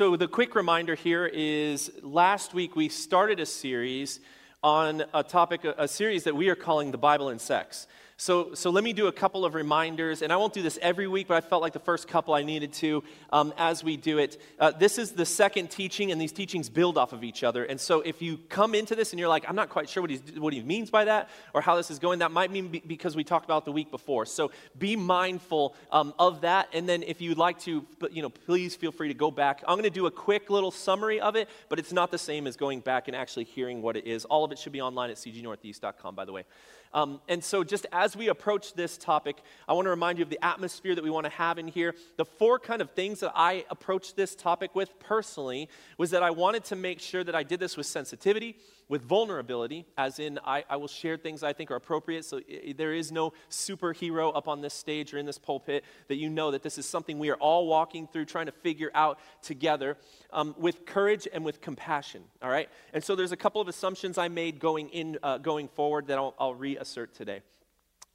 So, the quick reminder here is last week we started a series on a topic, a series that we are calling The Bible and Sex. So, so let me do a couple of reminders, and I won't do this every week, but I felt like the first couple I needed to um, as we do it. Uh, this is the second teaching, and these teachings build off of each other. And so if you come into this and you're like, I'm not quite sure what, he's, what he means by that or how this is going, that might mean be because we talked about the week before. So be mindful um, of that. And then if you'd like to, you know, please feel free to go back. I'm going to do a quick little summary of it, but it's not the same as going back and actually hearing what it is. All of it should be online at cgnortheast.com, by the way. Um, and so, just as we approach this topic, I want to remind you of the atmosphere that we want to have in here. The four kind of things that I approached this topic with personally was that I wanted to make sure that I did this with sensitivity with vulnerability, as in, I, I will share things I think are appropriate. So I, there is no superhero up on this stage or in this pulpit that you know that this is something we are all walking through, trying to figure out together um, with courage and with compassion. All right? And so there's a couple of assumptions I made going, in, uh, going forward that I'll, I'll reassert today.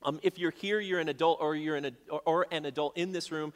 Um, if you're here, you're an adult, or you're an, or, or an adult in this room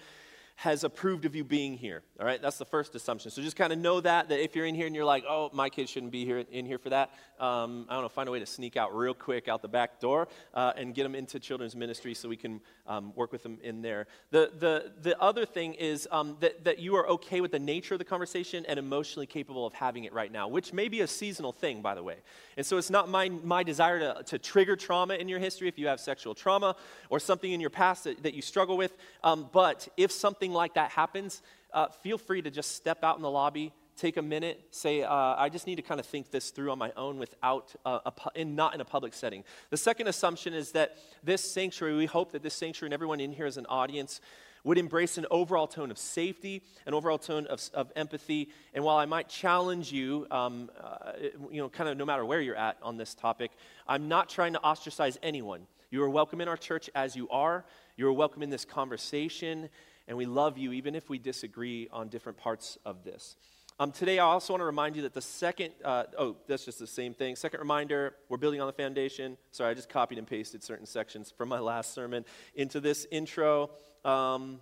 has approved of you being here. All right, that's the first assumption. So just kind of know that, that if you're in here and you're like, oh, my kids shouldn't be here in here for that, um, I don't know, find a way to sneak out real quick out the back door uh, and get them into children's ministry so we can um, work with them in there. The, the, the other thing is um, that, that you are okay with the nature of the conversation and emotionally capable of having it right now, which may be a seasonal thing, by the way. And so it's not my, my desire to, to trigger trauma in your history if you have sexual trauma or something in your past that, that you struggle with. Um, but if something something like that happens, uh, feel free to just step out in the lobby, take a minute, say, uh, I just need to kind of think this through on my own without, uh, a, in, not in a public setting. The second assumption is that this sanctuary, we hope that this sanctuary and everyone in here as an audience would embrace an overall tone of safety, an overall tone of, of empathy. And while I might challenge you, um, uh, you know, kind of no matter where you're at on this topic, I'm not trying to ostracize anyone. You are welcome in our church as you are. You are welcome in this conversation and we love you even if we disagree on different parts of this. Um, today, I also want to remind you that the second, uh, oh, that's just the same thing. Second reminder, we're building on the foundation. Sorry, I just copied and pasted certain sections from my last sermon into this intro. Um,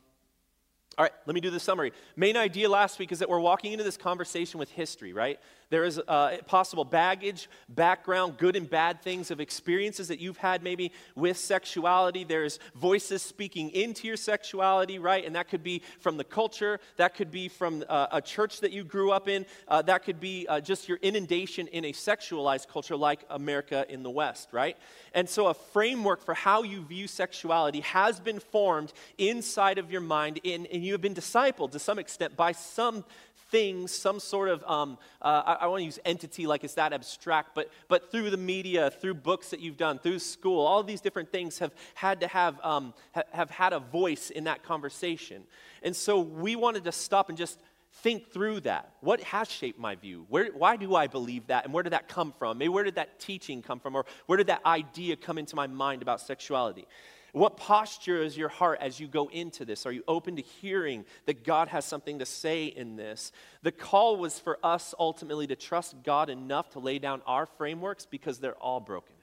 all right, let me do the summary. Main idea last week is that we're walking into this conversation with history, right? There is uh, possible baggage, background, good and bad things of experiences that you've had maybe with sexuality. There's voices speaking into your sexuality, right? And that could be from the culture, that could be from uh, a church that you grew up in, uh, that could be uh, just your inundation in a sexualized culture like America in the West, right? And so a framework for how you view sexuality has been formed inside of your mind, in, and you have been discipled to some extent by some things, some sort of, um, uh, I, want to use entity like it's that abstract, but, but through the media, through books that you've done, through school, all these different things have had to have, um, ha- have had a voice in that conversation. And so we wanted to stop and just think through that. What has shaped my view? Where, why do I believe that? And where did that come from? Maybe where did that teaching come from? Or where did that idea come into my mind about sexuality? What posture is your heart as you go into this? Are you open to hearing that God has something to say in this? The call was for us ultimately to trust God enough to lay down our frameworks because they're all broken.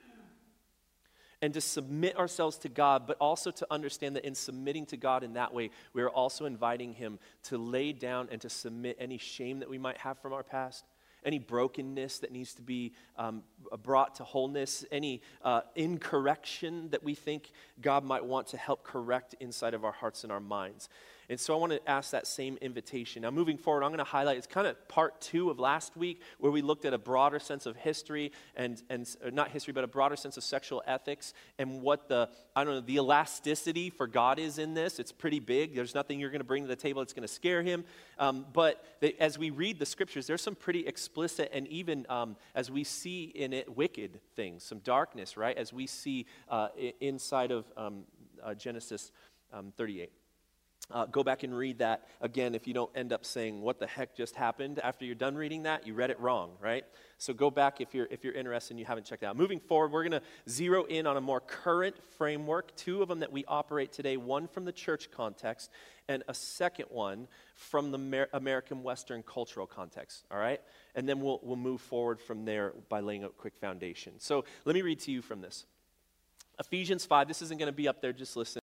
And to submit ourselves to God, but also to understand that in submitting to God in that way, we are also inviting Him to lay down and to submit any shame that we might have from our past, any brokenness that needs to be um, brought to wholeness, any uh, incorrection that we think God might want to help correct inside of our hearts and our minds. And so I want to ask that same invitation. Now, moving forward, I'm going to highlight it's kind of part two of last week where we looked at a broader sense of history and, and uh, not history, but a broader sense of sexual ethics and what the, I don't know, the elasticity for God is in this. It's pretty big. There's nothing you're going to bring to the table that's going to scare him. Um, but the, as we read the scriptures, there's some pretty explicit and even um, as we see in it, wicked things, some darkness, right? As we see uh, inside of um, uh, Genesis um, 38. Uh, go back and read that again if you don't end up saying what the heck just happened? After you're done reading that you read it wrong right? So go back if you're if you're interested and you haven't checked out. Moving forward we're going to zero in on a more current framework two of them that we operate today one from the church context and a second one from the Mer- american western cultural context all right? And then we'll, we'll move forward from there by laying a quick foundation. So let me read to you from this. Ephesians 5 this isn't going to be up there just listen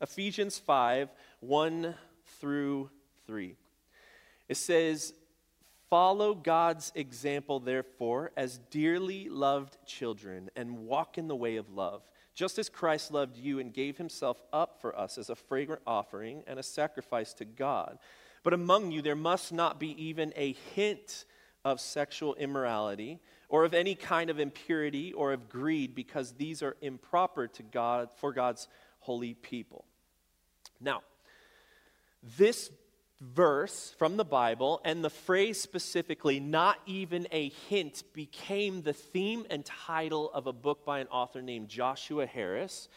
Ephesians 5 1 through 3. It says, Follow God's example, therefore, as dearly loved children, and walk in the way of love, just as Christ loved you and gave himself up for us as a fragrant offering and a sacrifice to God. But among you there must not be even a hint of sexual immorality or of any kind of impurity or of greed, because these are improper to God for God's holy people. Now, this verse from the Bible and the phrase specifically, not even a hint, became the theme and title of a book by an author named Joshua Harris.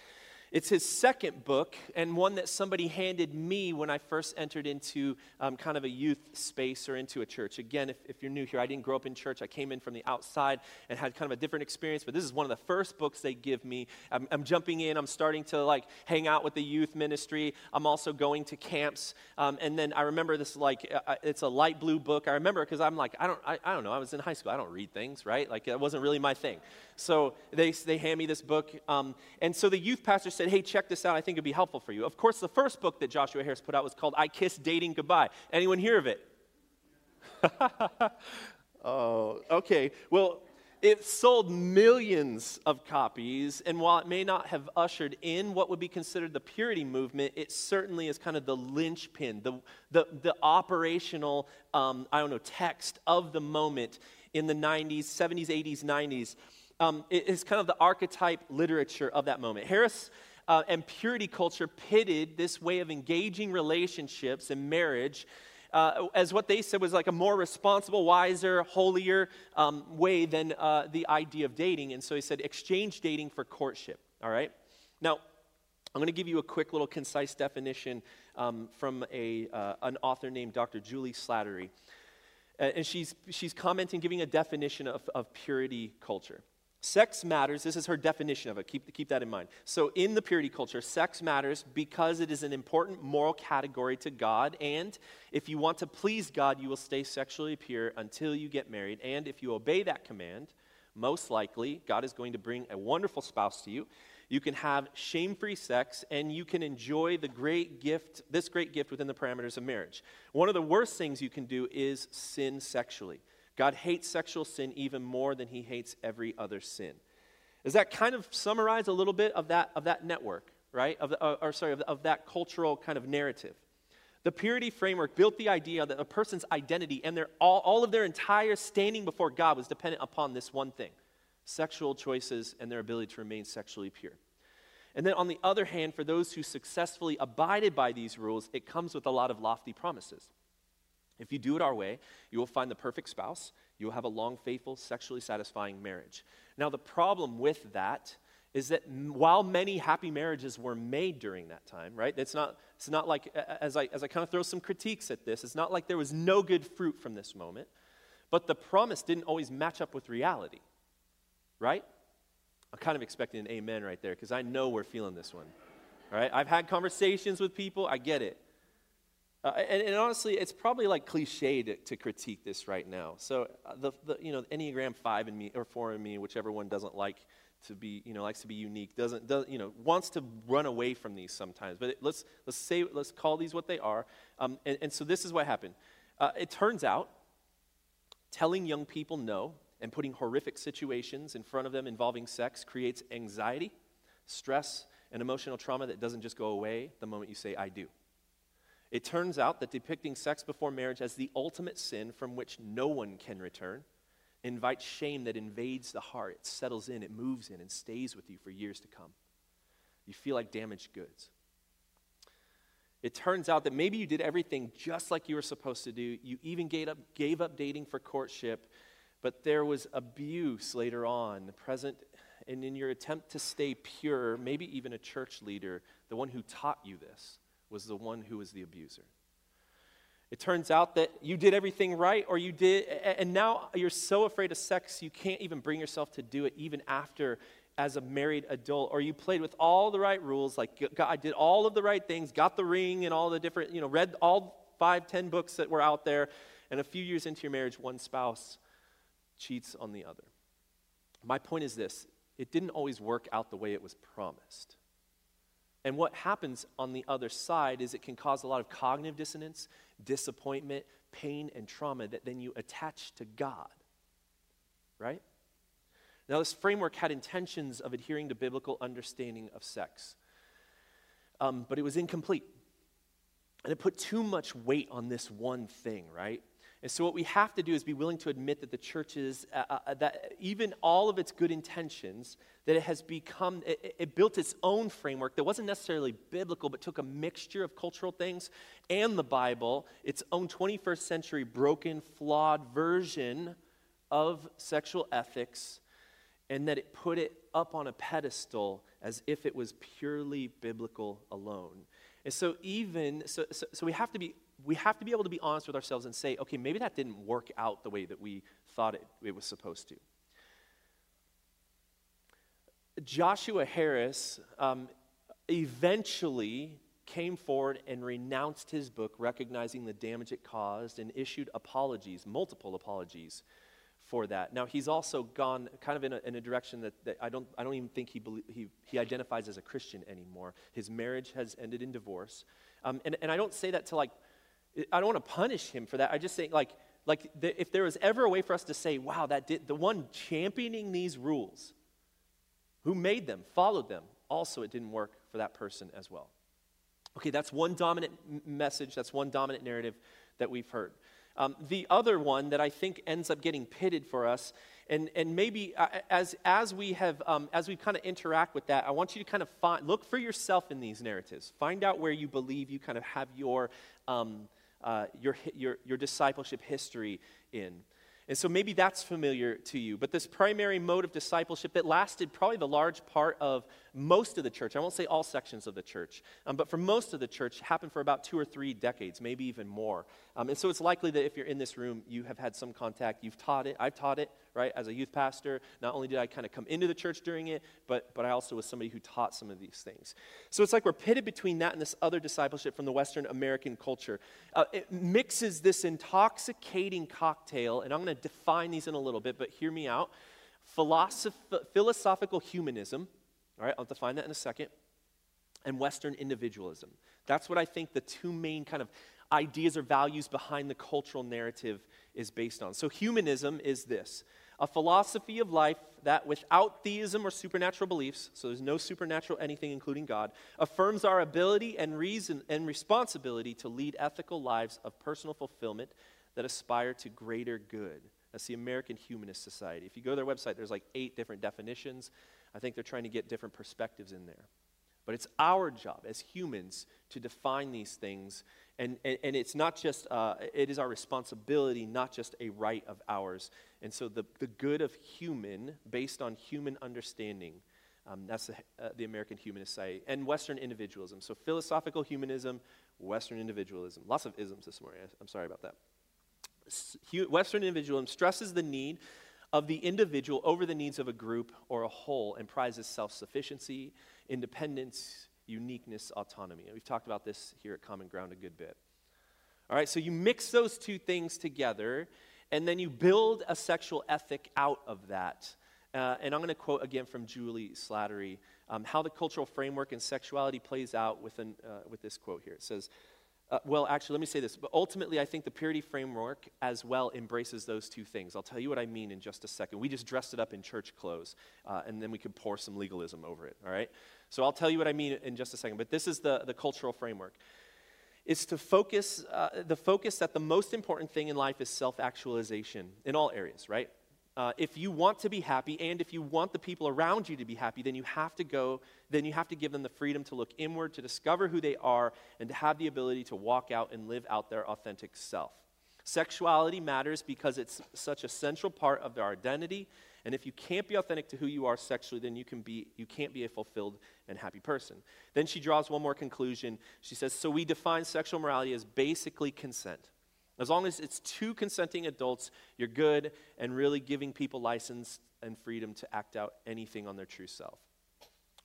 It's his second book, and one that somebody handed me when I first entered into um, kind of a youth space or into a church. Again, if, if you're new here, I didn't grow up in church. I came in from the outside and had kind of a different experience, but this is one of the first books they give me. I'm, I'm jumping in, I'm starting to like hang out with the youth ministry. I'm also going to camps. Um, and then I remember this like, uh, uh it's a light blue book. I remember because I'm like, I don't, I, I don't know, I was in high school. I don't read things, right? Like, it wasn't really my thing. So they, they hand me this book. Um, and so the youth pastor said, Hey, check this out. I think it'd be helpful for you. Of course, the first book that Joshua Harris put out was called I Kissed Dating Goodbye. Anyone hear of it? oh, okay. Well, it sold millions of copies, and while it may not have ushered in what would be considered the purity movement, it certainly is kind of the linchpin, the, the, the operational, um, I don't know, text of the moment in the 90s, 70s, 80s, 90s um, is kind of the archetype literature of that moment. Harris uh, and purity culture pitted this way of engaging relationships and marriage uh, as what they said was like a more responsible, wiser, holier um, way than uh, the idea of dating. And so he said, exchange dating for courtship. All right? Now, I'm going to give you a quick little concise definition um, from a, uh, an author named Dr. Juli Slattery. and she's, she's commenting, giving a definition of, of purity culture. Sex matters. This is her definition of it. Keep, keep that in mind. So, in the purity culture, sex matters because it is an important moral category to God. And if you want to please God, you will stay sexually pure until you get married. And if you obey that command, most likely, God is going to bring a wonderful spouse to you. You can have shame free sex and you can enjoy the great gift, this great gift within the parameters of marriage. One of the worst things you can do is sin sexually. God hates sexual sin even more than he hates every other sin. Does that kind of summarize a little bit of that, of that network, right? Of the, uh, or sorry, of, the, of that cultural kind of narrative. The purity framework built the idea that a person's identity and their, all, all of their entire standing before God was dependent upon this one thing sexual choices and their ability to remain sexually pure. And then, on the other hand, for those who successfully abided by these rules, it comes with a lot of lofty promises. If you do it our way, you will find the perfect spouse. You will have a long, faithful, sexually satisfying marriage. Now, the problem with that is that while many happy marriages were made during that time, right? It's not, it's not like, as I, as I kind of throw some critiques at this, it's not like there was no good fruit from this moment, but the promise didn't always match up with reality, right? I'm kind of expecting an amen right there because I know we're feeling this one, right? I've had conversations with people, I get it. Uh, and, and, honestly, it's probably like cliche to, to critique this right now. So uh, the, the, you know Enneagram five in me or four in me, whichever one doesn't like to be you know likes to be unique, doesn't does you know wants to run away from these sometimes. But it, let's let's say let's call these what they are. Um, and, and, so this is what happened. Uh, it turns out, telling young people no and putting horrific situations in front of them involving sex creates anxiety, stress, and emotional trauma that doesn't just go away the moment you say I do. It turns out that depicting sex before marriage as the ultimate sin from which no one can return invites shame that invades the heart. It settles in, it moves in, and stays with you for years to come. You feel like damaged goods. It turns out that maybe you did everything just like you were supposed to do. You even gave up, gave up dating for courtship, but there was abuse later on, present. And in your attempt to stay pure, maybe even a church leader, the one who taught you this, was the one who was the abuser. It turns out that you did everything right, or you did, and now you're so afraid of sex, you can't even bring yourself to do it even after as a married adult, or you played with all the right rules, like I did all of the right things, got the ring and all the different, you know, read all five, ten books that were out there, and a few years into your marriage, one spouse cheats on the other. My point is this it didn't always work out the way it was promised. And what happens on the other side is it can cause a lot of cognitive dissonance, disappointment, pain and trauma that then you attach to God. Right? Now, this framework had intentions of adhering to biblical understanding of sex, um, but it was incomplete. And it put too much weight on this one thing, right? And so, what we have to do is be willing to admit that the church is, uh, uh, uh, that even all of its good intentions, that it has become, it, it, built its own framework that wasn't necessarily biblical, but took a mixture of cultural things and the Bible, its own 21st century broken, flawed version of sexual ethics, and that it put it up on a pedestal as if it was purely biblical alone. And so, even, so, so, so we have to be we have to be able to be honest with ourselves and say, okay, maybe that didn't work out the way that we thought it, it was supposed to. Joshua Harris um, eventually came forward and renounced his book, recognizing the damage it caused, and issued apologies, multiple apologies for that. Now, he's also gone kind of in a, in a direction that, that, I, don't, I don't even think he, he, he identifies as a Christian anymore. His marriage has ended in divorce. Um, and, and I don't say that to like I don't want to punish him for that. I just think, like, like the, if there was ever a way for us to say, wow, that did, the one championing these rules, who made them, followed them, also it didn't work for that person as well. Okay, that's one dominant message, that's one dominant narrative that we've heard. Um, the other one that I think ends up getting pitted for us, and, and maybe uh, as, as we have, um, as we kind of interact with that, I want you to kind of find, look for yourself in these narratives. Find out where you believe you kind of have your, um, uh, your, your, your discipleship history in. And so maybe that's familiar to you. But this primary mode of discipleship that lasted probably the large part of most of the church, I won't say all sections of the church, um, but for most of the church, happened for about two or three decades, maybe even more. Um, and so it's likely that if you're in this room, you have had some contact, you've taught it, I've taught it, right, as a youth pastor. Not only did I kind of come into the church during it, but, but I also was somebody who taught some of these things. So it's like we're pitted between that and this other discipleship from the Western American culture. Uh, it mixes this intoxicating cocktail, and I'm going to define these in a little bit, but hear me out. Philosoph- philosophical humanism all right, I'll define that in a second. And Western individualism. That's what I think the two main kind of ideas or values behind the cultural narrative is based on. So, humanism is this a philosophy of life that, without theism or supernatural beliefs, so there's no supernatural anything, including God, affirms our ability and reason and responsibility to lead ethical lives of personal fulfillment that aspire to greater good. That's the American Humanist Society. If you go to their website, there's like eight different definitions. I think they're trying to get different perspectives in there. But it's our job as humans to define these things. And, and, and it's not just, uh, it is our responsibility, not just a right of ours. And so the, the good of human, based on human understanding, um, that's the, uh, the American Humanist Society. And Western individualism. So philosophical humanism, Western individualism. Lots of isms this morning. I'm sorry about that. Western individualism stresses the need of the individual over the needs of a group or a whole and prizes self sufficiency, independence, uniqueness, autonomy. we've talked about this here at Common Ground a good bit. All right, so you mix those two things together, and then you build a sexual ethic out of that. Uh, and I'm going to quote again from Juli Slattery um, how the cultural framework and sexuality plays out with, an, uh, with this quote here. It says, uh, well, actually, let me say this. But ultimately, I think the purity framework as well embraces those two things. I'll tell you what I mean in just a second. We just dressed it up in church clothes, uh, and then we could pour some legalism over it, all right? So I'll tell you what I mean in just a second. But this is the, the cultural framework. It's to focus, uh, the focus that the most important thing in life is self actualization in all areas, right? Uh, if you want to be happy and if you want the people around you to be happy, then you have to go, then you have to give them the freedom to look inward, to discover who they are, and to have the ability to walk out and live out their authentic self. Sexuality matters because it's such a central part of their identity. And if you can't be authentic to who you are sexually, then you, can be, you can't be a fulfilled and happy person. Then she draws one more conclusion. She says, So we define sexual morality as basically consent. As long as it's two consenting adults, you're good and really giving people license and freedom to act out anything on their true self.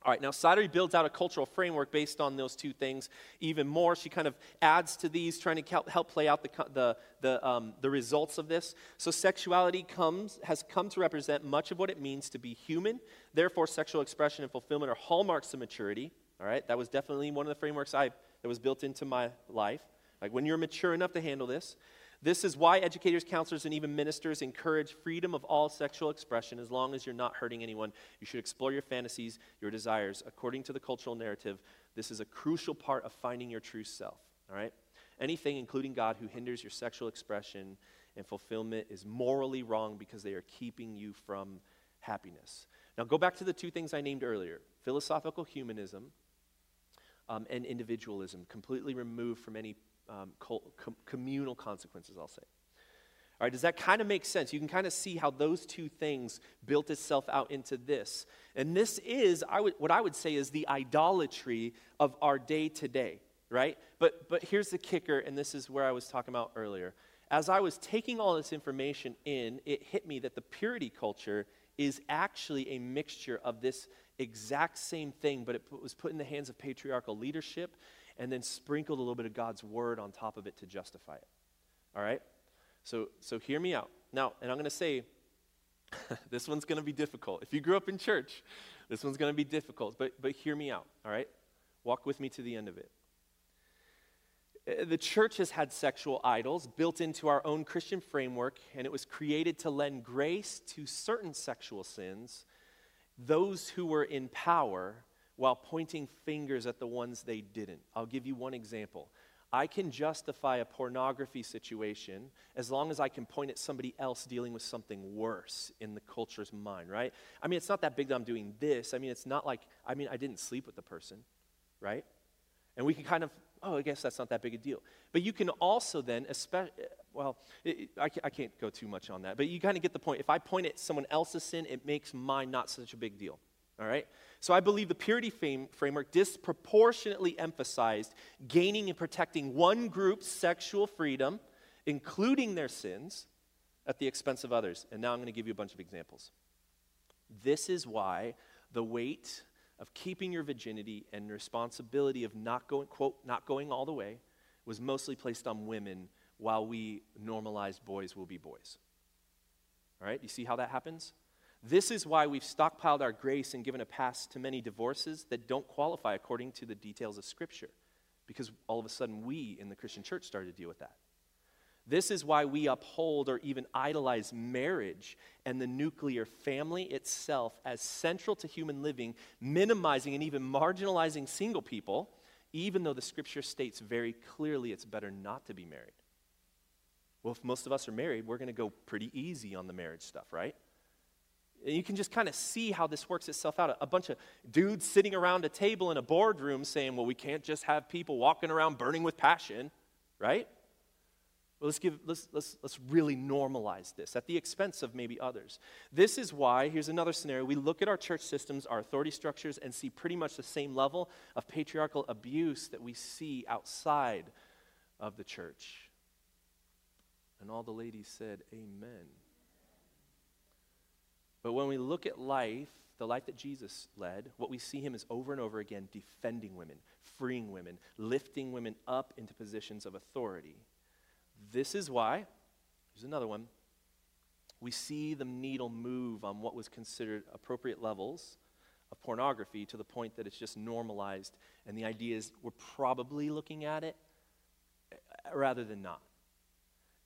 All right, now Slattery builds out a cultural framework based on those two things even more. She kind of adds to these, trying to help play out the, the, the, um, the results of this. So, sexuality comes, has come to represent much of what it means to be human. Therefore, sexual expression and fulfillment are hallmarks of maturity. All right, that was definitely one of the frameworks I, that was built into my life. Like when you're mature enough to handle this, This is why educators, counselors, and even ministers encourage freedom of all sexual expression as long as you're not hurting anyone. You should explore your fantasies, your desires. According to the cultural narrative, this is a crucial part of finding your true self. All right? Anything, including God, who hinders your sexual expression and fulfillment is morally wrong because they are keeping you from happiness. Now, go back to the two things I named earlier philosophical humanism um, and individualism, completely removed from any um, com- communal consequences, I'll say. All right, does that kind of make sense? You can kind of see how those two things built itself out into this. And this is I would, what I would say is the idolatry of our day to day, right? But, but here's the kicker, and this is where I was talking about earlier. As I was taking all this information in, it hit me that the purity culture is actually a mixture of this exact same thing, but it was put in the hands of patriarchal leadership and then sprinkled a little bit of God's word on top of it to justify it. All right? So, so hear me out. Now, and I'm going to say, this one's going to be difficult. If you grew up in church, this one's going to be difficult, but, but hear me out, all right? Walk with me to the end of it. Uh, the church has had sexual idols built into our own Christian framework, and it was created to lend grace to certain sexual sins, those who were in power, while pointing fingers at the ones they didn't. I'll give you one example. I can justify a pornography situation as long as I can point at somebody else dealing with something worse in the culture's mind, right? I mean, it's not that big that I'm doing this. I mean, it's not like, I mean, I didn't sleep with the person, right? And we can kind of, oh, I guess that's not that big a deal. But you can also then, well, I can't go too much on that, but you kind of get the point. If I point at someone else's sin, it makes mine not such a big deal. All right? So I believe the purity framework disproportionately emphasized gaining and protecting one group's sexual freedom, including their sins, at the expense of others. And now I'm going to give you a bunch of examples. This is why the weight of keeping your virginity and responsibility of not going, quote, not going all the way was mostly placed on women while we normalized boys will be boys. All right, you see how that happens? This is why we've stockpiled our grace and given a pass to many divorces that don't qualify according to the details of Scripture, because all of a sudden we in the Christian church started to deal with that. This is why we uphold or even idolize marriage and the nuclear family itself as central to human living, minimizing and even marginalizing single people, even though the scripture states very clearly it's better not to be married. Well, if most of us are married, we're going to go pretty easy on the marriage stuff, right? And you can just kind of see how this works itself out. A bunch of dudes sitting around a table in a boardroom saying, well, we can't just have people walking around burning with passion, right? Well, let's, give, let's, let's, let's really normalize this at the expense of maybe others. This is why, here's another scenario. We look at our church systems, our authority structures, and see pretty much the same level of patriarchal abuse that we see outside of the church. And all the ladies said, Amen. But when we look at life, the life that Jesus led, what we see him is over and over again defending women, freeing women, lifting women up into positions of authority. This is why, here's another one, we see the needle move on what was considered appropriate levels of pornography to the point that it's just normalized. And the idea is we're probably looking at it eh, rather than not.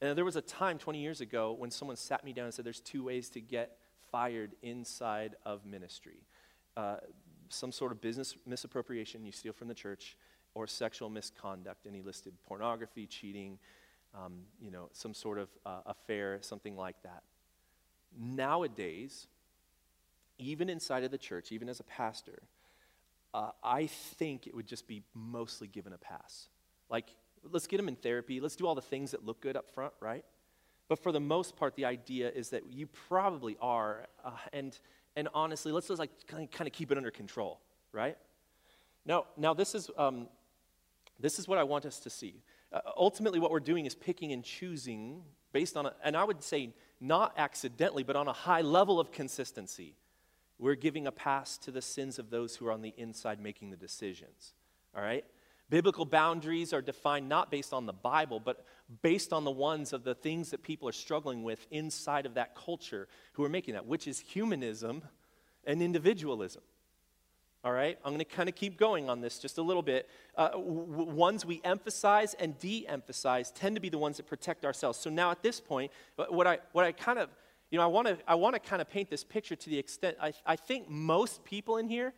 And there was a time 20 years ago when someone sat me down and said there's two ways to get fired inside of ministry uh, some sort of business misappropriation you steal from the church, or sexual misconduct. And he listed pornography, cheating, um, you know, some sort of uh, affair, something like that. Nowadays, even inside of the church, even as a pastor, uh, I think it would just be mostly given a pass. Like, let's get them in therapy. Let's do all the things that look good up front, right? But for the most part, the idea is that you probably are. Uh, and, and honestly, let's just like kind of keep it under control, right? Now, now this, is, um, this is what I want us to see. Uh, ultimately, what we're doing is picking and choosing based on, a, and I would say not accidentally, but on a high level of consistency. We're giving a pass to the sins of those who are on the inside making the decisions. All right? Biblical boundaries are defined not based on the Bible, but based on the ones of the things that people are struggling with inside of that culture who are making that, which is humanism and individualism. All right, I'm going to kind of keep going on this just a little bit. Uh, w- ones we emphasize and de emphasize tend to be the ones that protect ourselves. So now at this point, what I, what I kind of, you know, I want to I wanna kind of paint this picture to the extent I, I think most people in here,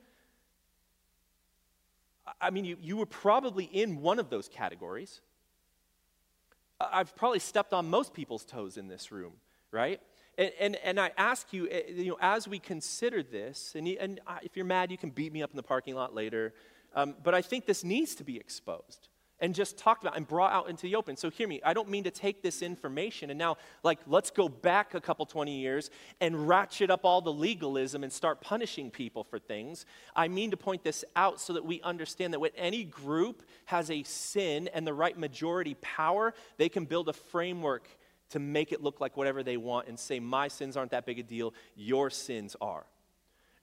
I mean, you, you were probably in one of those categories. I've probably stepped on most people's toes in this room, right? And, and, and, I ask you, eh, you know, as we consider this, and, and if you're mad, you can beat me up in the parking lot later, um, but I think this needs to be exposed and just talked about and brought out into the open. So hear me, I don't mean to take this information and now, like, let's go back a couple 20 years and ratchet up all the legalism and start punishing people for things. I mean to point this out so that we understand that when any group has a sin and the right majority power, they can build a framework to make it look like whatever they want and say, My sins aren't that big a deal, your sins are.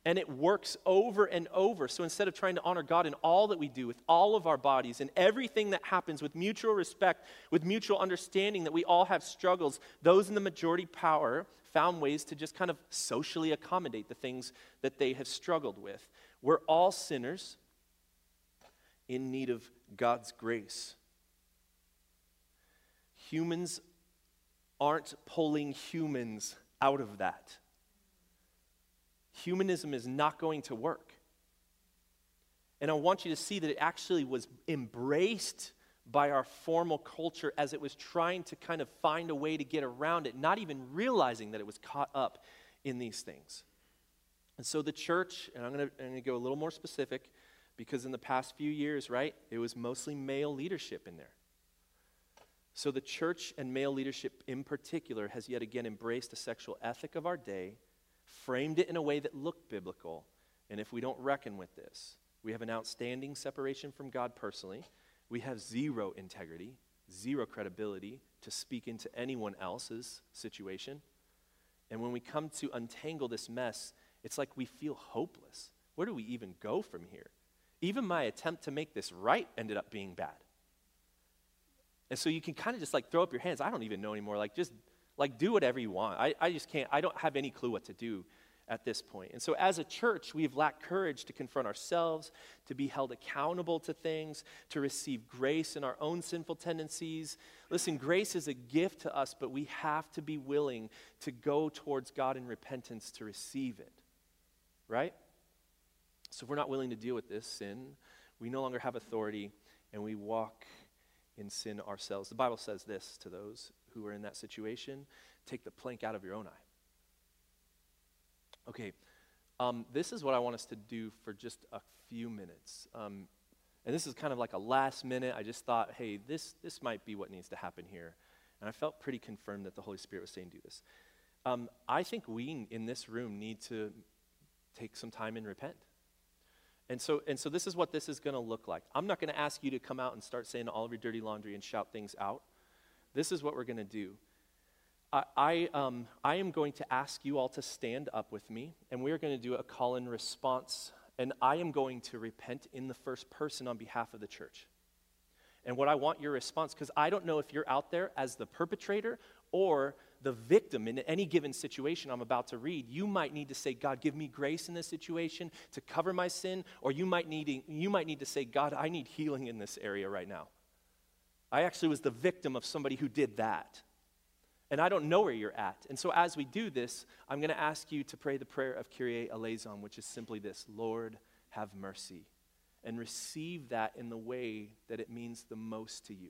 And it works over and over. So instead of trying to honor God in all that we do, with all of our bodies, and everything that happens with mutual respect, with mutual understanding that we all have struggles, those in the majority power found ways to just kind of socially accommodate the things that they have struggled with. We're all sinners in need of God's grace. Humans aren't pulling humans out of that. Humanism is not going to work. And I want you to see that it actually was embraced by our formal culture as it was trying to kind of find a way to get around it, not even realizing that it was caught up in these things. And so the church, and I'm going to go a little more specific because in the past few years, right, it was mostly male leadership in there. So, the church and male leadership in particular has yet again embraced the sexual ethic of our day, framed it in a way that looked biblical. And if we don't reckon with this, we have an outstanding separation from God personally. We have zero integrity, zero credibility to speak into anyone else's situation. And when we come to untangle this mess, it's like we feel hopeless. Where do we even go from here? Even my attempt to make this right ended up being bad. And so you can kind of just like throw up your hands. I don't even know anymore. Like, just like do whatever you want. I, I just can't, I don't have any clue what to do at this point. And so as a church, we've lacked courage to confront ourselves, to be held accountable to things, to receive grace in our own sinful tendencies. Listen, grace is a gift to us, but we have to be willing to go towards God in repentance to receive it. Right? So if we're not willing to deal with this sin, we no longer have authority and we walk in sin ourselves. The Bible says this to those who are in that situation take the plank out of your own eye. Okay, um, this is what I want us to do for just a few minutes. Um, and this is kind of like a last minute. I just thought, hey, this, this might be what needs to happen here. And I felt pretty confirmed that the Holy Spirit was saying, do this. Um, I think we in this room need to take some time and repent. And so, and so this is what this is going to look like. I'm not going to ask you to come out and start saying all of your dirty laundry and shout things out. This is what we're going to do. I, I, um, I am going to ask you all to stand up with me, and we are going to do a call and response. And I am going to repent in the first person on behalf of the church. And what I want your response, because I don't know if you're out there as the perpetrator or the victim in any given situation I'm about to read, you might need to say, God, give me grace in this situation to cover my sin, or you might need, you might need to say, God, I need healing in this area right now. I actually was the victim of somebody who did that. And I don't know where you're at. And so as we do this, I'm going to ask you to pray the prayer of Kyrie eleison, which is simply this Lord, have mercy. And receive that in the way that it means the most to you.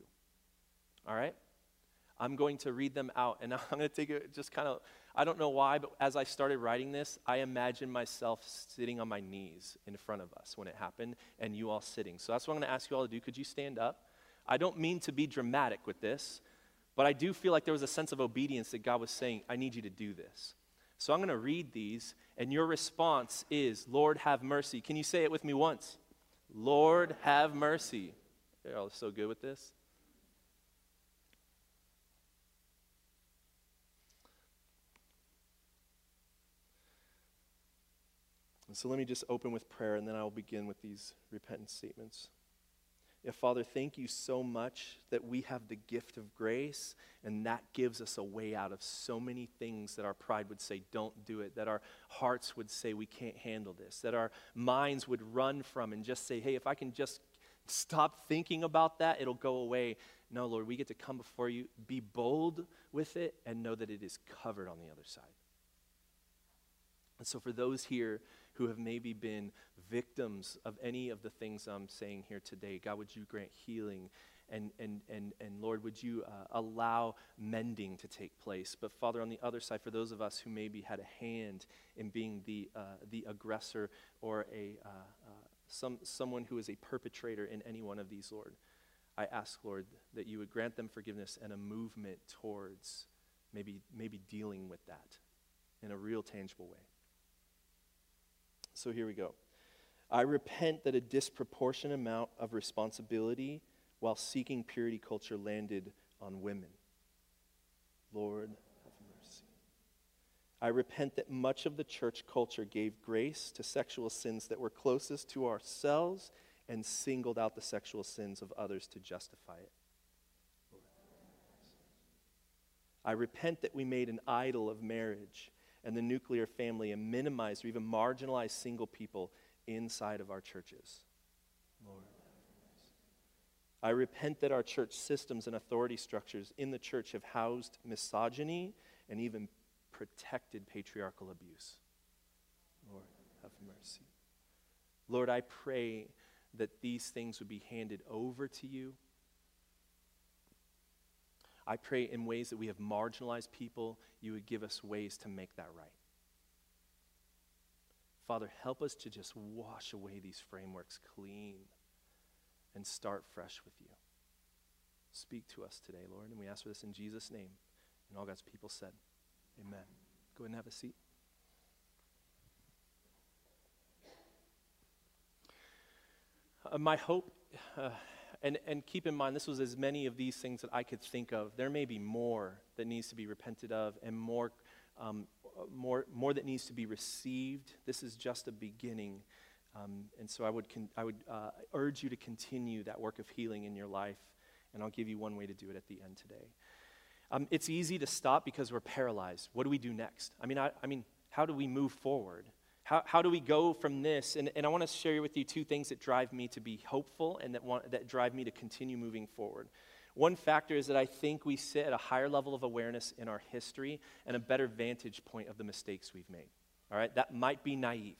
All right? I'm going to read them out. And I'm going to take it just kind of, I don't know why, but as I started writing this, I imagined myself sitting on my knees in front of us when it happened, and you all sitting. So that's what I'm going to ask you all to do. Could you stand up? I don't mean to be dramatic with this, but I do feel like there was a sense of obedience that God was saying, I need you to do this. So I'm going to read these, and your response is, Lord, have mercy. Can you say it with me once? Lord, have mercy. You're all so good with this. So let me just open with prayer and then I'll begin with these repentance statements. Yeah, Father, thank you so much that we have the gift of grace, and that gives us a way out of so many things that our pride would say, don't do it, that our hearts would say, we can't handle this, that our minds would run from and just say, hey, if I can just stop thinking about that, it'll go away. No, Lord, we get to come before you, be bold with it, and know that it is covered on the other side. And so, for those here who have maybe been victims of any of the things I'm saying here today. God, would you grant healing? And, and, and, and Lord, would you uh, allow mending to take place? But Father, on the other side, for those of us who maybe had a hand in being the, uh, the aggressor or a, uh, uh some, someone who is a perpetrator in any one of these, Lord, I ask, Lord, that you would grant them forgiveness and a movement towards maybe, maybe dealing with that in a real, tangible way. So here we go. I repent that a disproportionate amount of responsibility while seeking purity culture landed on women. Lord, have mercy. I repent that much of the church culture gave grace to sexual sins that were closest to ourselves and singled out the sexual sins of others to justify it. I repent that we made an idol of marriage and the nuclear family and minimize or even marginalize single people inside of our churches. Lord. I repent that our church systems and authority structures in the church have housed misogyny and even protected patriarchal abuse. Lord, have mercy. Lord, I pray that these things would be handed over to you. I pray in ways that we have marginalized people, you would give us ways to make that right. Father, help us to just wash away these frameworks clean and start fresh with you. Speak to us today, Lord, and we ask for this in Jesus' name. And all God's people said, Amen. Go ahead and have a seat. Uh, my hope, uh, and, and keep in mind, this was as many of these things that I could think of. There may be more that needs to be repented of and more um, more, more that needs to be received. This is just a beginning. Um, and so I would, con- I would uh, urge you to continue that work of healing in your life. And I'll give you one way to do it at the end today. Um, it's easy to stop because we're paralyzed. What do we do next? I mean, I, I mean how do we move forward? How, how do we go from this? And, and I want to share with you two things that drive me to be hopeful and that, want, that drive me to continue moving forward. One factor is that I think we sit at a higher level of awareness in our history and a better vantage point of the mistakes we've made. All right? That might be naive.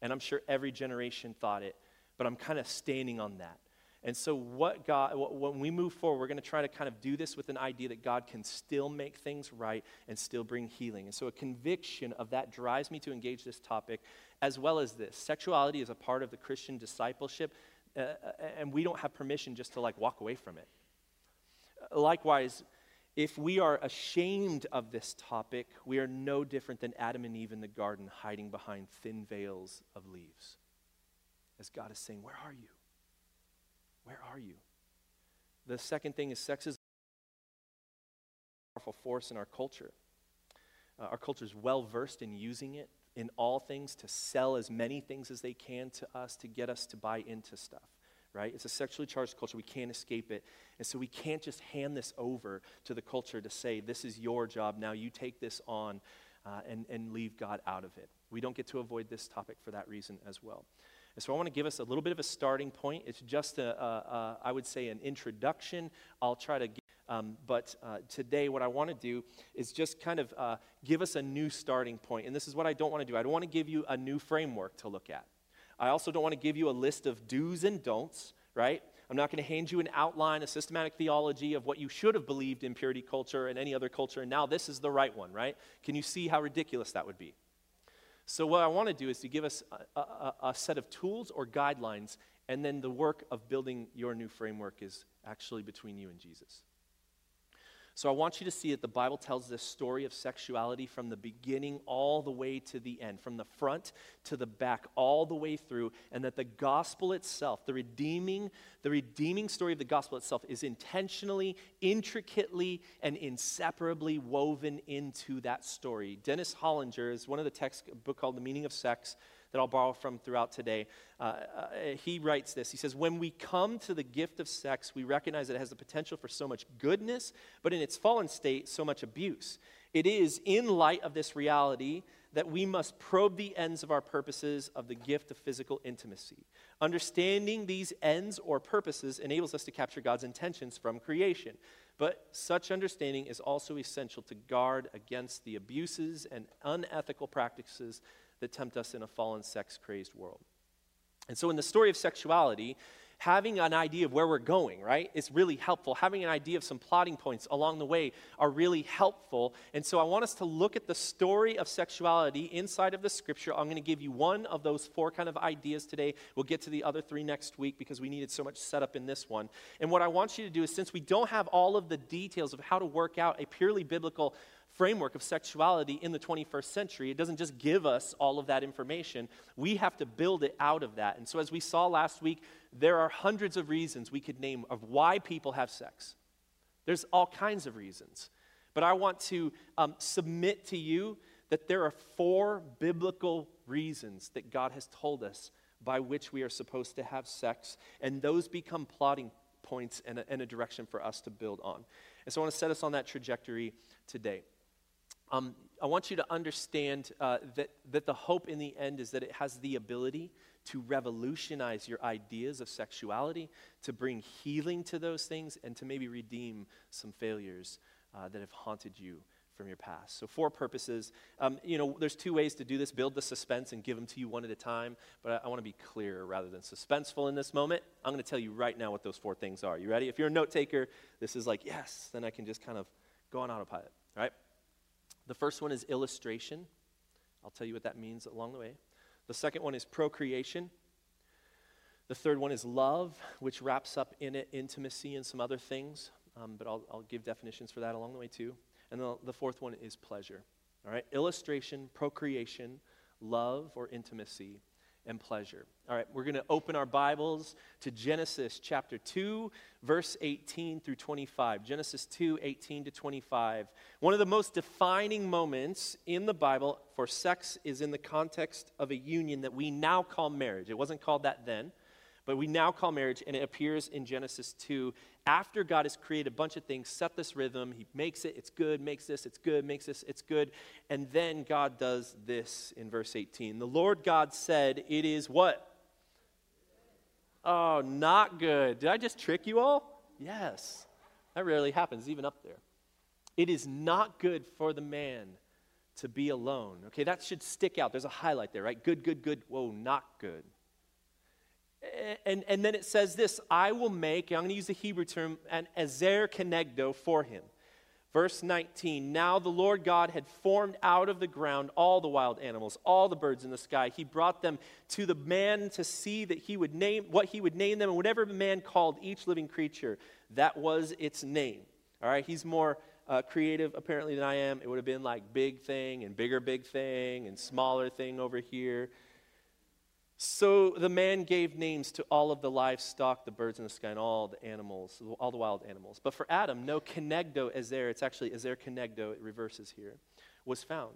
And I'm sure every generation thought it, but I'm kind of standing on that. And so, what God, when we move forward, we're going to try to kind of do this with an idea that God can still make things right and still bring healing. And so, a conviction of that drives me to engage this topic, as well as this. Sexuality is a part of the Christian discipleship, uh, uh and we don't have permission just to like walk away from it. Likewise, if we are ashamed of this topic, we are no different than Adam and Eve in the garden hiding behind thin veils of leaves. As God is saying, Where are you? Where are you? The second thing is sex is a powerful force in our culture. Uh, our culture is well versed in using it in all things to sell as many things as they can to us to get us to buy into stuff right? It's a sexually charged culture. We can't escape it. And so we can't just hand this over to the culture to say, this is your job. Now you take this on uh, and, and leave God out of it. We don't get to avoid this topic for that reason as well. And so I want to give us a little bit of a starting point. It's just, a, a, a I would say, an introduction. I'll try to, um, but uh, today what I want to do is just kind of uh, give us a new starting point. And this is what I don't want to do. I don't want to give you a new framework to look at. I also don't want to give you a list of do's and don'ts, right? I'm not going to hand you an outline, a systematic theology of what you should have believed in purity culture and any other culture, and now this is the right one, right? Can you see how ridiculous that would be? So, what I want to do is to give us a, a, a set of tools or guidelines, and then the work of building your new framework is actually between you and Jesus. So I want you to see that the Bible tells this story of sexuality from the beginning all the way to the end, from the front to the back, all the way through, and that the gospel itself, the redeeming, the redeeming story of the gospel itself, is intentionally, intricately, and inseparably woven into that story. Dennis Hollinger is one of the texts, book called The Meaning of Sex that I'll borrow from throughout today. Uh, uh, he writes this He says, When we come to the gift of sex, we recognize that it has the potential for so much goodness, but in its fallen state, so much abuse. It is in light of this reality that we must probe the ends of our purposes of the gift of physical intimacy. Understanding these ends or purposes enables us to capture God's intentions from creation. But such understanding is also essential to guard against the abuses and unethical practices that tempt us in a fallen, sex crazed world. And so, in the story of sexuality, having an idea of where we're going, right, is really helpful. Having an idea of some plotting points along the way are really helpful. And so I want us to look at the story of sexuality inside of the scripture. I'm going to give you one of those four kind of ideas today. We'll get to the other three next week because we needed so much setup in this one. And what I want you to do is, since we don't have all of the details of how to work out a purely biblical framework of sexuality in the 21st century. It doesn't just give us all of that information, we have to build it out of that. And so, as we saw last week, there are hundreds of reasons we could name of why people have sex. There's all kinds of reasons. But I want to um, submit to you that there are four biblical reasons that God has told us by which we are supposed to have sex, and those become plotting points and a, and a direction for us to build on. And so I want to set us on that trajectory today. Um, I want you to understand uh, that, that the hope in the end is that it has the ability to revolutionize your ideas of sexuality, to bring healing to those things, and to maybe redeem some failures uh, that have haunted you from your past. So, four purposes. Um, you know, there's two ways to do this build the suspense and give them to you one at a time. But I, I want to be clear rather than suspenseful in this moment. I'm going to tell you right now what those four things are. You ready? If you're a note taker, this is like, yes, then I can just kind of go on autopilot, right? The first one is illustration. I'll tell you what that means along the way. The second one is procreation. The third one is love, which wraps up in it intimacy and some other things, um, but I'll, I'll, give definitions for that along the way too. And the, the fourth one is pleasure. All right, illustration, procreation, love or intimacy, and pleasure. All right, we're going to open our Bibles to Genesis chapter 2, verse 18 through 25. Genesis 2, 18 to 25. One of the most defining moments in the Bible for sex is in the context of a union that we now call marriage. It wasn't called that then but we now call marriage, and it appears in Genesis 2. After God has created a bunch of things, set this rhythm, He makes it, it's good, makes this, it's good, makes this, it's good. And then God does this in verse 18. The Lord God said, It is what? Oh, not good. Did I just trick you all? Yes. That rarely happens, even up there. It is not good for the man to be alone. Okay, that should stick out. There's a highlight there, right? Good, good, good. Whoa, not good and, and then it says this I will make, I'm going to use the Hebrew term, an ezer kenegdo for him. Verse 19 Now the Lord God had formed out of the ground all the wild animals, all the birds in the sky. He brought them to the man to see that he would name what he would name them, and whatever man called each living creature, that was its name. All right, he's more uh, creative apparently than I am. It would have been like big thing and bigger big thing and smaller thing over here. So the man gave names to all of the livestock, the birds in the sky, and all the animals, all the wild animals. But for Adam, no kenegdo ezer, it's actually ezer kenegdo, it reverses here, was found.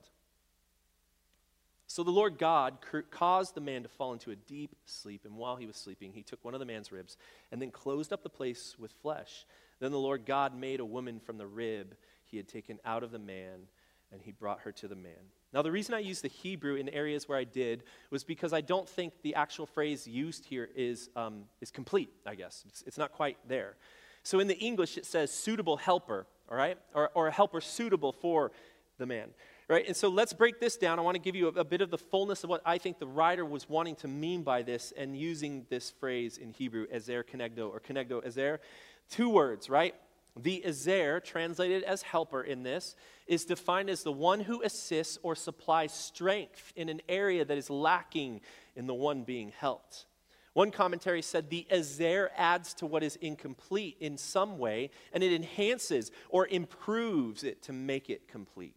So the Lord God caused the man to fall into a deep sleep, and while he was sleeping, he took one of the man's ribs and then closed up the place with flesh. Then the Lord God made a woman from the rib he had taken out of the man, and he brought her to the man. Now, the reason I use the Hebrew in areas where I did was because I don't think the actual phrase used here is, um, is complete, I guess. It's, it's, not quite there. So in the English, it says suitable helper, all right? Or, or a helper suitable for the man, right? And so let's break this down. I want to give you a, a bit of the fullness of what I think the writer was wanting to mean by this and using this phrase in Hebrew, ezer kenegdo, or kenegdo ezer. Two words, right? The Ezer, translated as helper in this, is defined as the one who assists or supplies strength in an area that is lacking in the one being helped. One commentary said the Ezer adds to what is incomplete in some way, and it enhances or improves it to make it complete.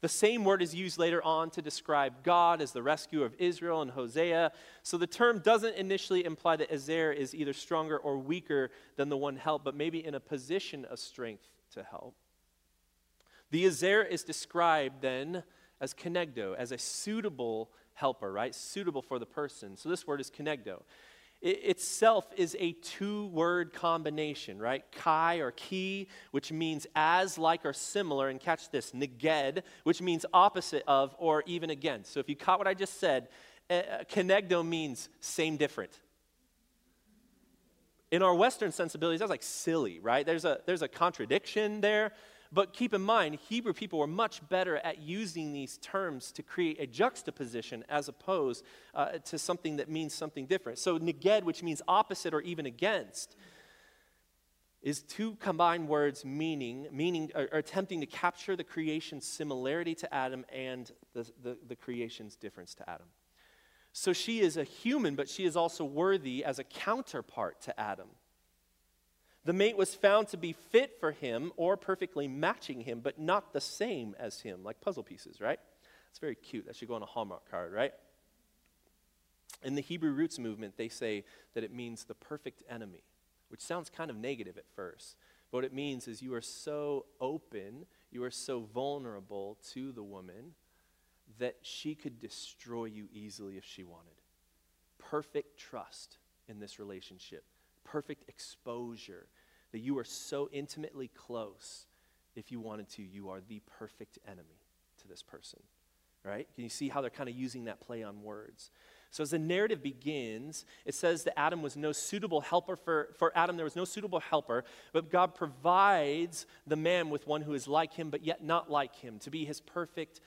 The same word is used later on to describe God as the rescuer of Israel in Hosea. So the term doesn't initially imply that Ezer is either stronger or weaker than the one helped, but maybe in a position of strength to help. The Ezer is described then as kenegdo, as a suitable helper, right? Suitable for the person. So this word is kenegdo. It itself is a two word combination, right? Kai or ki, which means as, like, or similar. And catch this, neged, which means opposite of or even against. So if you caught what I just said, uh, kenegdo means same, different. In our Western sensibilities, that's like silly, right? There's a, there's a contradiction there. But keep in mind, Hebrew people were much better at using these terms to create a juxtaposition as opposed uh, to something that means something different. So, neged, which means opposite or even against, is two combined words meaning, meaning or, or attempting to capture the creation's similarity to Adam and the, the, the creation's difference to Adam. So she is a human, but she is also worthy as a counterpart to Adam. The mate was found to be fit for him or perfectly matching him, but not the same as him, like puzzle pieces, right? It's very cute. That should go on a Hallmark card, right? In the Hebrew roots movement, they say that it means the perfect enemy, which sounds kind of negative at first. But what it means is you are so open, you are so vulnerable to the woman that she could destroy you easily if she wanted. Perfect trust in this relationship perfect exposure, that you are so intimately close, if you wanted to, you are the perfect enemy to this person. Right? Can you see how they're kind of using that play on words? So, as the narrative begins, it says that Adam was no suitable helper. For, for Adam, there was no suitable helper, but God provides the man with one who is like him, but yet not like him, to be his perfect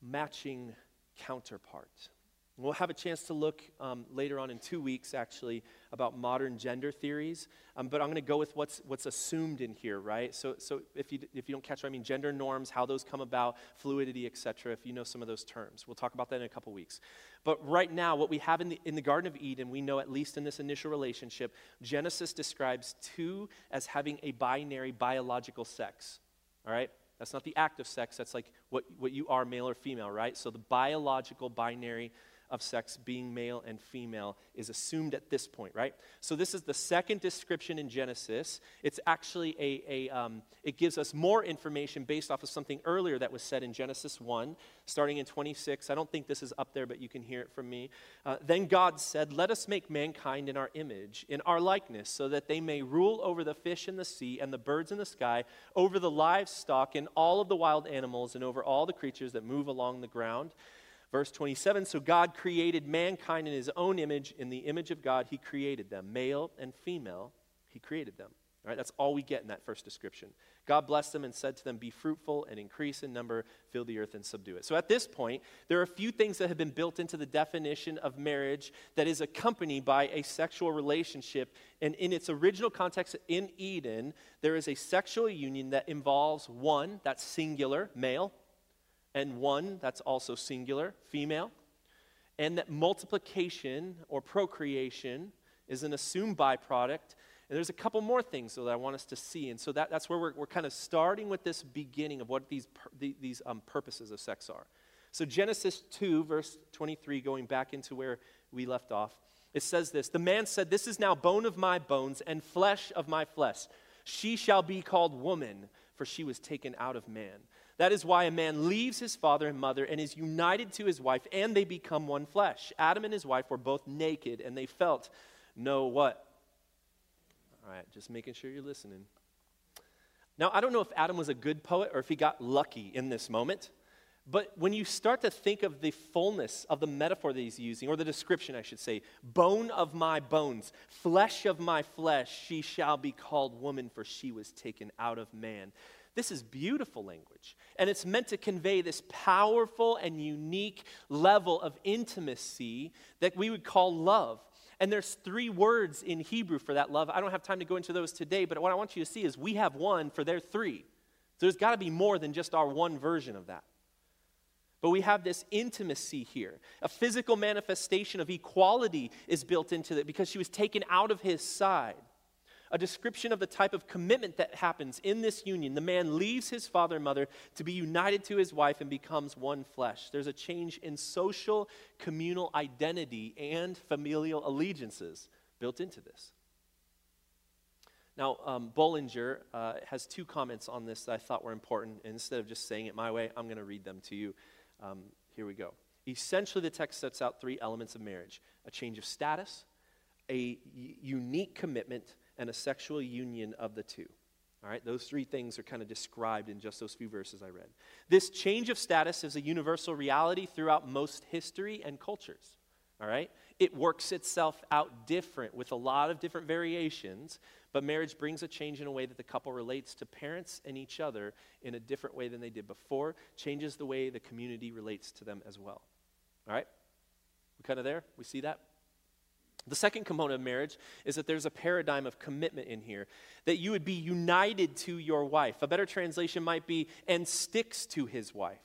matching counterpart. We'll have a chance to look um, later on in two weeks, actually, about modern gender theories. Um, but I'm going to go with what's, what's assumed in here, right? So, so if, you, if you don't catch what I mean, gender norms, how those come about, fluidity, etc., if you know some of those terms. We'll talk about that in a couple weeks. But right now, what we have in the, in the Garden of Eden, we know at least in this initial relationship, Genesis describes two as having a binary biological sex, all right? That's not the act of sex, that's like what, what you are, male or female, right? So the biological binary of sex being male and female is assumed at this point, right? So this is the second description in Genesis. It's actually a, a um, it gives us more information based off of something earlier that was said in Genesis 1, starting in 26. I don't think this is up there, but you can hear it from me. Uh, then God said, Let us make mankind in our image, in our likeness, so that they may rule over the fish in the sea and the birds in the sky, over the livestock and all of the wild animals, and over all the creatures that move along the ground. Verse 27 So God created mankind in his own image. In the image of God, he created them. Male and female, he created them. All right, that's all we get in that first description. God blessed them and said to them, Be fruitful and increase in number, fill the earth and subdue it. So at this point, there are a few things that have been built into the definition of marriage that is accompanied by a sexual relationship. And in its original context in Eden, there is a sexual union that involves one, that's singular, male, and one that's also singular, female, and that multiplication or procreation is an assumed byproduct. And there's a couple more things though, that I want us to see. And so that, that's where we're, we're kind of starting with this beginning of what these, these um, purposes of sex are. So, Genesis 2, verse 23, going back into where we left off, it says this The man said, This is now bone of my bones and flesh of my flesh. She shall be called woman, for she was taken out of man. That is why a man leaves his father and mother and is united to his wife, and they become one flesh. Adam and his wife were both naked, and they felt no what? All right, just making sure you're listening. Now, I don't know if Adam was a good poet or if he got lucky in this moment, but when you start to think of the fullness of the metaphor that he's using, or the description, I should say, bone of my bones, flesh of my flesh, she shall be called woman, for she was taken out of man. This is beautiful language. And it's meant to convey this powerful and unique level of intimacy that we would call love. And there's three words in Hebrew for that love. I don't have time to go into those today, but what I want you to see is we have one for their three. So there's got to be more than just our one version of that. But we have this intimacy here. A physical manifestation of equality is built into it because she was taken out of his side a description of the type of commitment that happens in this union. The man leaves his father and mother to be united to his wife and becomes one flesh. There's a change in social, communal identity and familial allegiances built into this. Now, um, Bullinger uh, has two comments on this that I thought were important. And instead of just saying it my way, I'm going to read them to you. Um, here we go. Essentially, the text sets out three elements of marriage a change of status, a unique commitment, and a sexual union of the two. All right, those three things are kind of described in just those few verses I read. This change of status is a universal reality throughout most history and cultures. All right, it works itself out different with a lot of different variations, but marriage brings a change in a way that the couple relates to parents and each other in a different way than they did before, changes the way the community relates to them as well. All right, we kind of there? We see that? The second component of marriage is that there's a paradigm of commitment in here, that you would be united to your wife. A better translation might be, and sticks to his wife.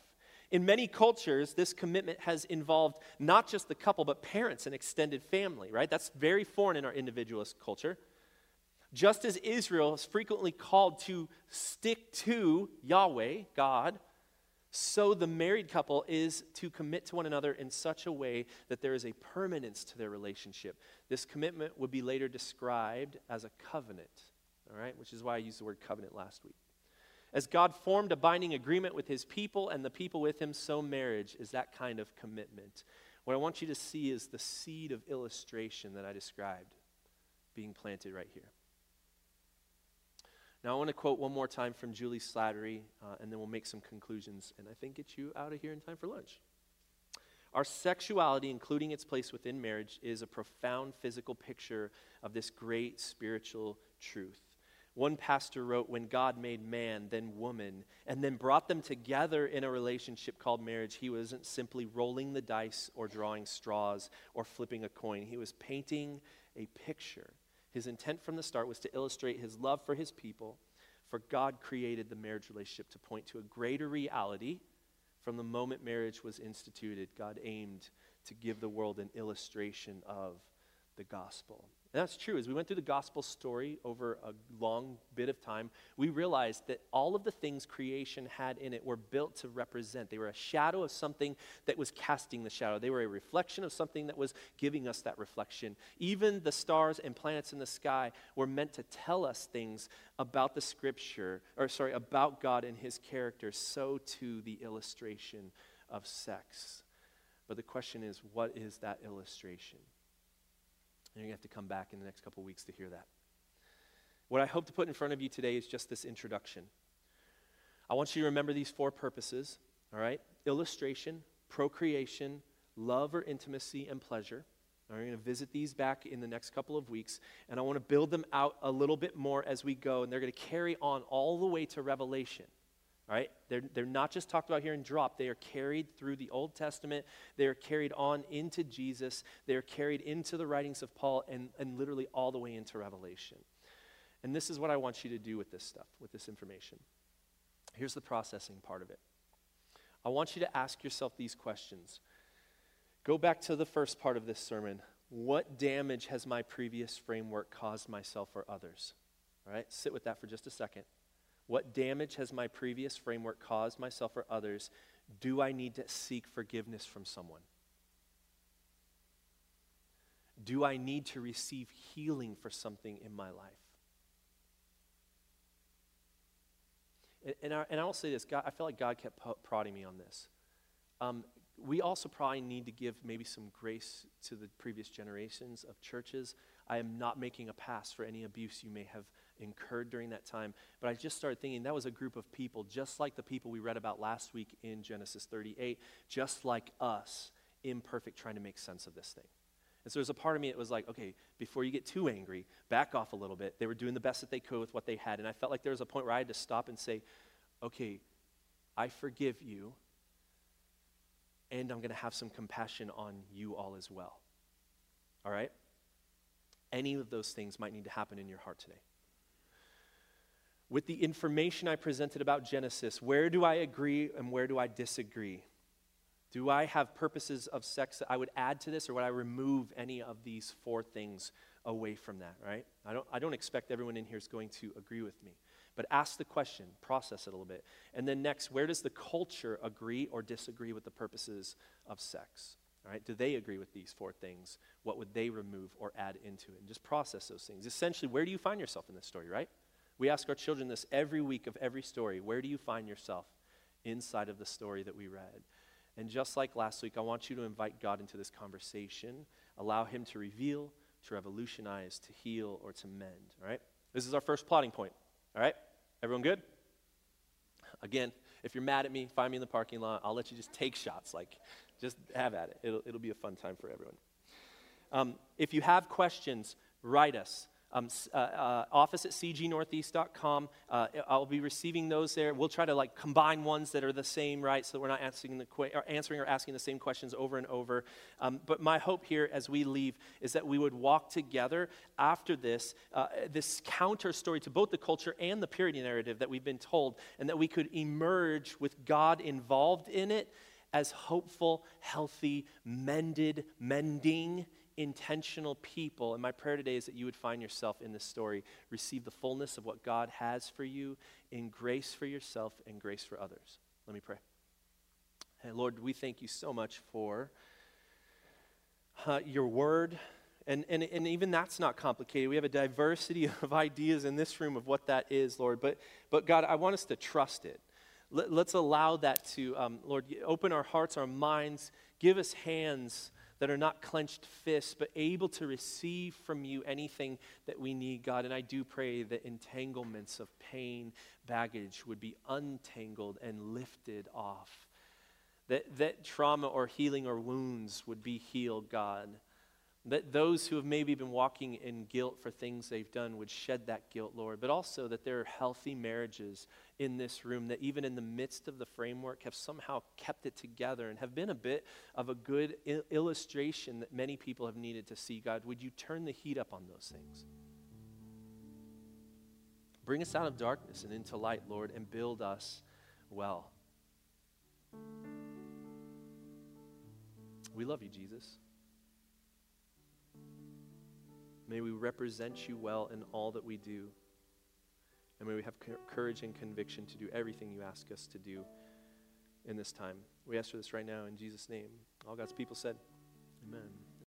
In many cultures, this commitment has involved not just the couple, but parents and extended family, right? That's very foreign in our individualist culture. Just as Israel is frequently called to stick to Yahweh, God, so the married couple is to commit to one another in such a way that there is a permanence to their relationship. This commitment would be later described as a covenant, all right, which is why I used the word covenant last week. As God formed a binding agreement with his people and the people with him, so marriage is that kind of commitment. What I want you to see is the seed of illustration that I described being planted right here. Now, I want to quote one more time from Juli Slattery, uh, and then we'll make some conclusions and I think get you out of here in time for lunch. Our sexuality, including its place within marriage, is a profound physical picture of this great spiritual truth. One pastor wrote, When God made man, then woman, and then brought them together in a relationship called marriage, he wasn't simply rolling the dice or drawing straws or flipping a coin. He was painting a picture his intent from the start was to illustrate his love for his people, for God created the marriage relationship to point to a greater reality. From the moment marriage was instituted, God aimed to give the world an illustration of the gospel. And that's true. As we went through the gospel story over a long bit of time, we realized that all of the things creation had in it were built to represent. They were a shadow of something that was casting the shadow, they were a reflection of something that was giving us that reflection. Even the stars and planets in the sky were meant to tell us things about the scripture, or sorry, about God and his character. So too the illustration of sex. But the question is, what is that illustration? You're going to have to come back in the next couple weeks to hear that. What I hope to put in front of you today is just this introduction. I want you to remember these four purposes, all right? Illustration, procreation, love or intimacy, and pleasure. We're going to visit these back in the next couple of weeks, and I want to build them out a little bit more as we go, and they're going to carry on all the way to Revelation. Right? They're, they're not just talked about here and dropped. They are carried through the Old Testament. They are carried on into Jesus. They are carried into the writings of Paul and, and literally all the way into Revelation. And this is what I want you to do with this stuff, with this information. Here's the processing part of it. I want you to ask yourself these questions. Go back to the first part of this sermon. What damage has my previous framework caused myself or others? All right, sit with that for just a second. What damage has my previous framework caused myself or others? Do I need to seek forgiveness from someone? Do I need to receive healing for something in my life? And, and, I, and I will say this God, I feel like God kept prodding me on this. Um, we also probably need to give maybe some grace to the previous generations of churches. I am not making a pass for any abuse you may have incurred during that time. But I just started thinking that was a group of people, just like the people we read about last week in Genesis 38, just like us, imperfect, trying to make sense of this thing. And so there's a part of me that was like, okay, before you get too angry, back off a little bit. They were doing the best that they could with what they had. And I felt like there was a point where I had to stop and say, okay, I forgive you, and I'm going to have some compassion on you all as well. All right? Any of those things might need to happen in your heart today with the information I presented about Genesis, where do I agree and where do I disagree? Do I have purposes of sex that I would add to this, or would I remove any of these four things away from that, right? I don't, I don't expect everyone in here is going to agree with me. But ask the question, process it a little bit. And then next, where does the culture agree or disagree with the purposes of sex? All right, do they agree with these four things? What would they remove or add into it? And just process those things. Essentially, where do you find yourself in this story, right? We ask our children this every week of every story. Where do you find yourself inside of the story that we read? And just like last week, I want you to invite God into this conversation, allow Him to reveal, to revolutionize, to heal, or to mend. All right? This is our first plotting point. All right? Everyone good? Again, if you're mad at me, find me in the parking lot. I'll let you just take shots. Like, just have at it. It'll, it'll be a fun time for everyone. Um, if you have questions, write us. Um, uh, uh, office at cgnortheast.com. Uh, I'll be receiving those there. We'll try to like combine ones that are the same, right? So we're not answering, the or answering or asking the same questions over and over. Um, but my hope here as we leave is that we would walk together after this, uh, this counter story to both the culture and the purity narrative that we've been told, and that we could emerge with God involved in it as hopeful, healthy, mended, mending intentional people. And my prayer today is that you would find yourself in this story, receive the fullness of what God has for you in grace for yourself and grace for others. Let me pray. Hey, Lord, we thank you so much for uh, your word. And, and, and even that's not complicated. We have a diversity of ideas in this room of what that is, Lord. But, but God, I want us to trust it. Let, us allow that to, um, Lord, open our hearts, our minds, give us hands that are not clenched fists, but able to receive from you anything that we need, God. And I do pray that entanglements of pain, baggage would be untangled and lifted off. That, that trauma or healing or wounds would be healed, God. That those who have maybe been walking in guilt for things they've done would shed that guilt, Lord. But also that there are healthy marriages in this room that, even in the midst of the framework, have somehow kept it together and have been a bit of a good il- illustration that many people have needed to see. God, would you turn the heat up on those things? Bring us out of darkness and into light, Lord, and build us well. We love you, Jesus. May we represent you well in all that we do. And may we have courage and conviction to do everything you ask us to do in this time. We ask for this right now in Jesus' name. All God's people said, Amen.